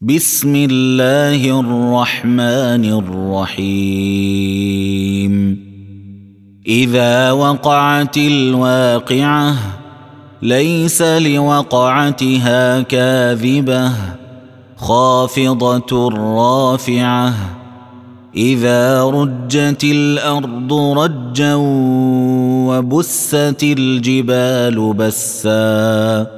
بسم الله الرحمن الرحيم. إذا وقعت الواقعة ليس لوقعتها كاذبة خافضة رافعة. إذا رجت الأرض رجا وبست الجبال بسّا.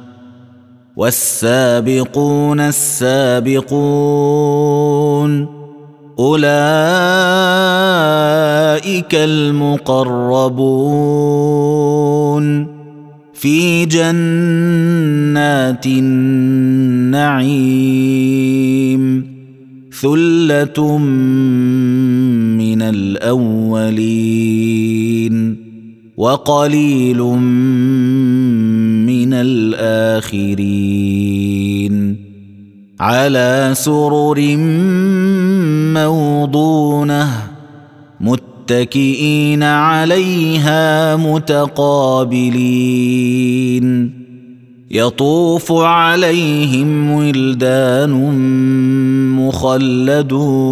والسابقون السابقون أولئك المقربون في جنات النعيم ثلة من الأولين وقليل من الآخرين على سرر موضونة متكئين عليها متقابلين. يطوف عليهم ولدان مخلدون.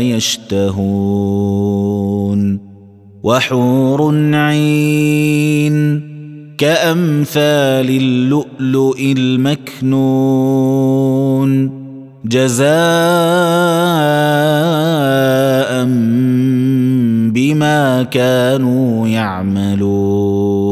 يشتهون وحور عين كأمثال اللؤلؤ المكنون جزاء بما كانوا يعملون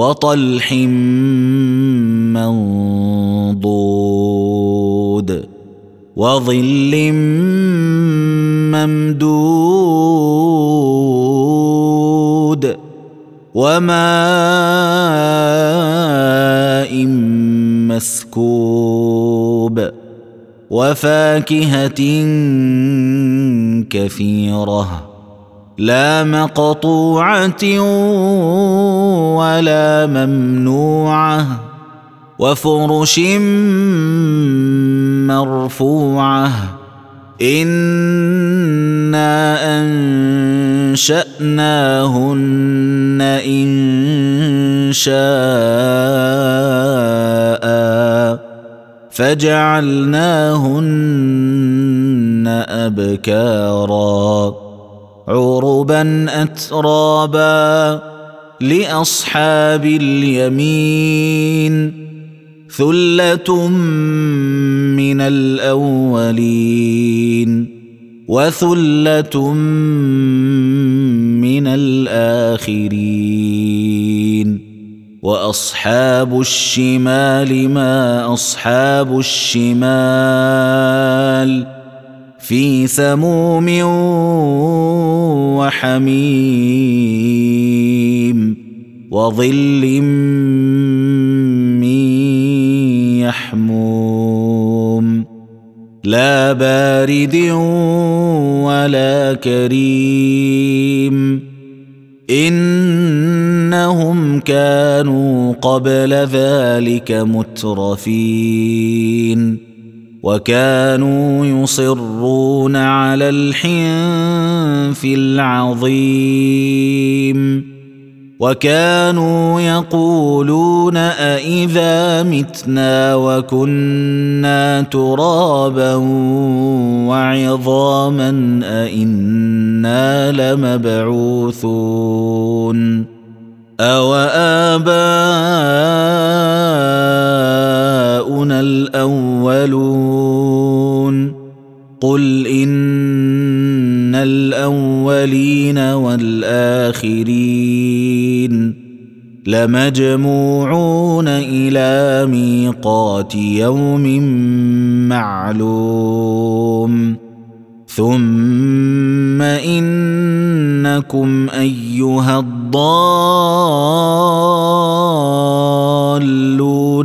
وطلح منضود وظل ممدود وماء مسكوب وفاكهة كثيرة لا مقطوعة ولا ممنوعة وفرش مرفوعة. إنا أنشأناهن إن شاء فجعلناهن أبكارا. عربا اترابا لأصحاب اليمين ثلة من الأولين وثلة من الآخرين وأصحاب الشمال ما أصحاب الشمال في سموم وحميم وظل من يحموم. لا بارد ولا كريم. إنهم كانوا قبل ذلك مترفين. وكانوا يصرون على الحنف العظيم. وكانوا يقولون أإذا متنا وكنا ترابا وعظاما أإنا لمبعوثون أو لمجموعون إلى ميقات يوم معلوم. ثم إنكم أيها الضالون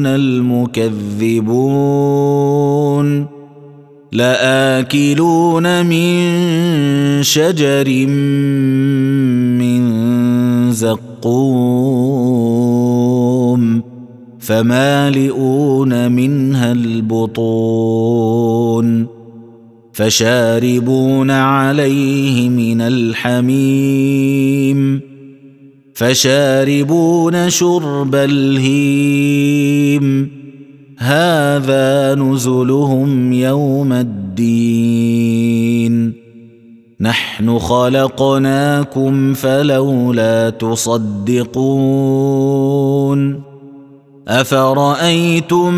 المكذبون. لآكلون من شجر زقوم فمالئون منها البطون فشاربون عليه من الحميم فشاربون شرب الهيم هذا نزلهم يوم الدين نحن خلقناكم فلولا تصدقون أفرأيتم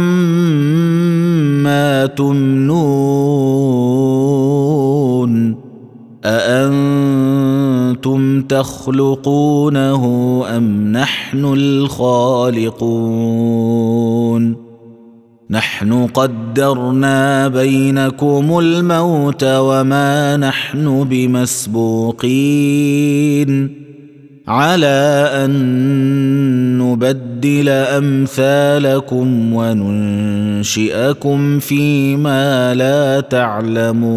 ما تمنون أأنتم تخلقونه أم نحن الخالقون نحن قدرنا بينكم الموت وما نحن بمسبوقين. على أن نبدل أمثالكم وننشئكم فيما لا تعلمون.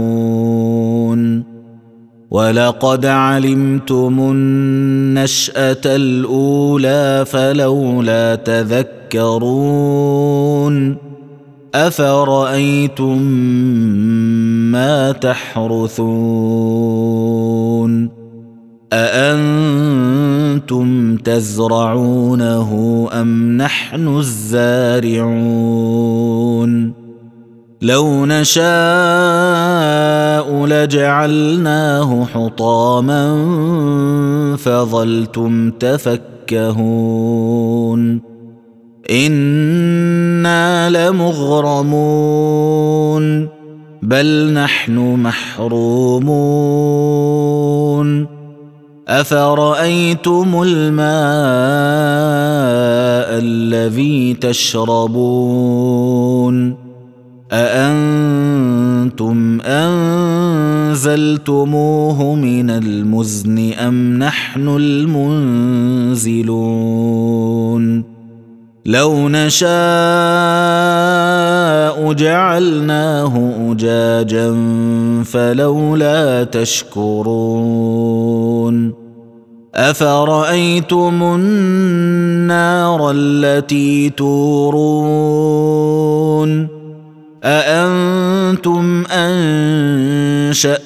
ولقد علمتم النشأة الأولى فلولا تذكرون. أفرأيتم ما تحرثون؟ أأنتم تزرعونه أم نحن الزارعون؟ لو نشاء لجعلناه حطاما فظلتم تفكهون. أنا لمغرمون بل نحن محرومون افرايتم الماء الذي تشربون اانتم انزلتموه من المزن ام نحن المنزلون لو نشاء جعلناه أجاجا فلولا تشكرون أفرأيتم النار التي تورون أأنتم أنشأتم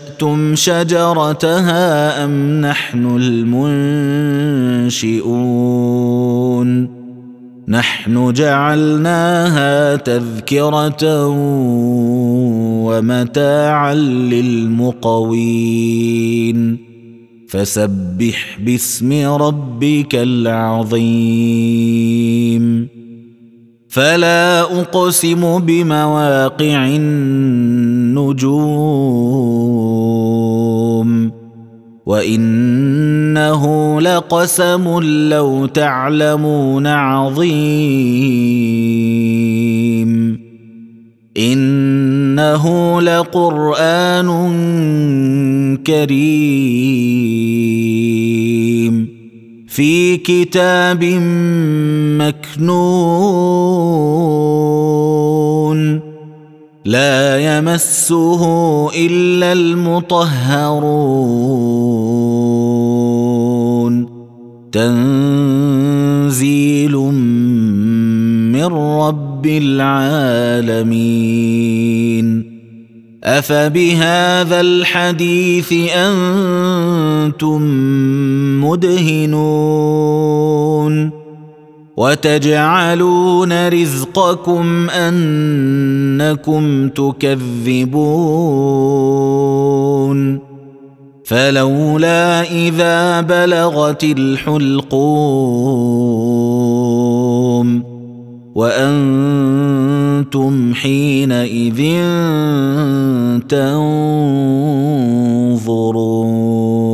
شجرتها أم نحن المنشئون نحن جعلناها تذكرة ومتاعا للمقوين. فسبح باسم ربك العظيم. فلا أقسم بمواقع النجوم. وانه لقسم لو تعلمون عظيم انه لقران كريم في كتاب مكنون لا يمسه إلا المطهرون. تنزيل من رب العالمين. أفبهذا الحديث أنتم مدهنون؟ وتجعلون رزقكم أنكم تكذبون. فلولا إذا بلغت الحلقوم. وأنتم حينئذ تنظرون.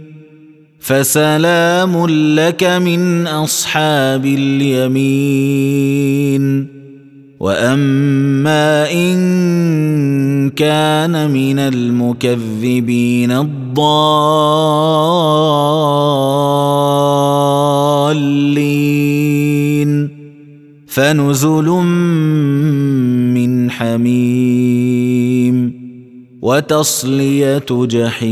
فسلام لك من أصحاب اليمين. وأما إن كان من المكذبين الضالين. فنزل من حميم وتصلية جحيم.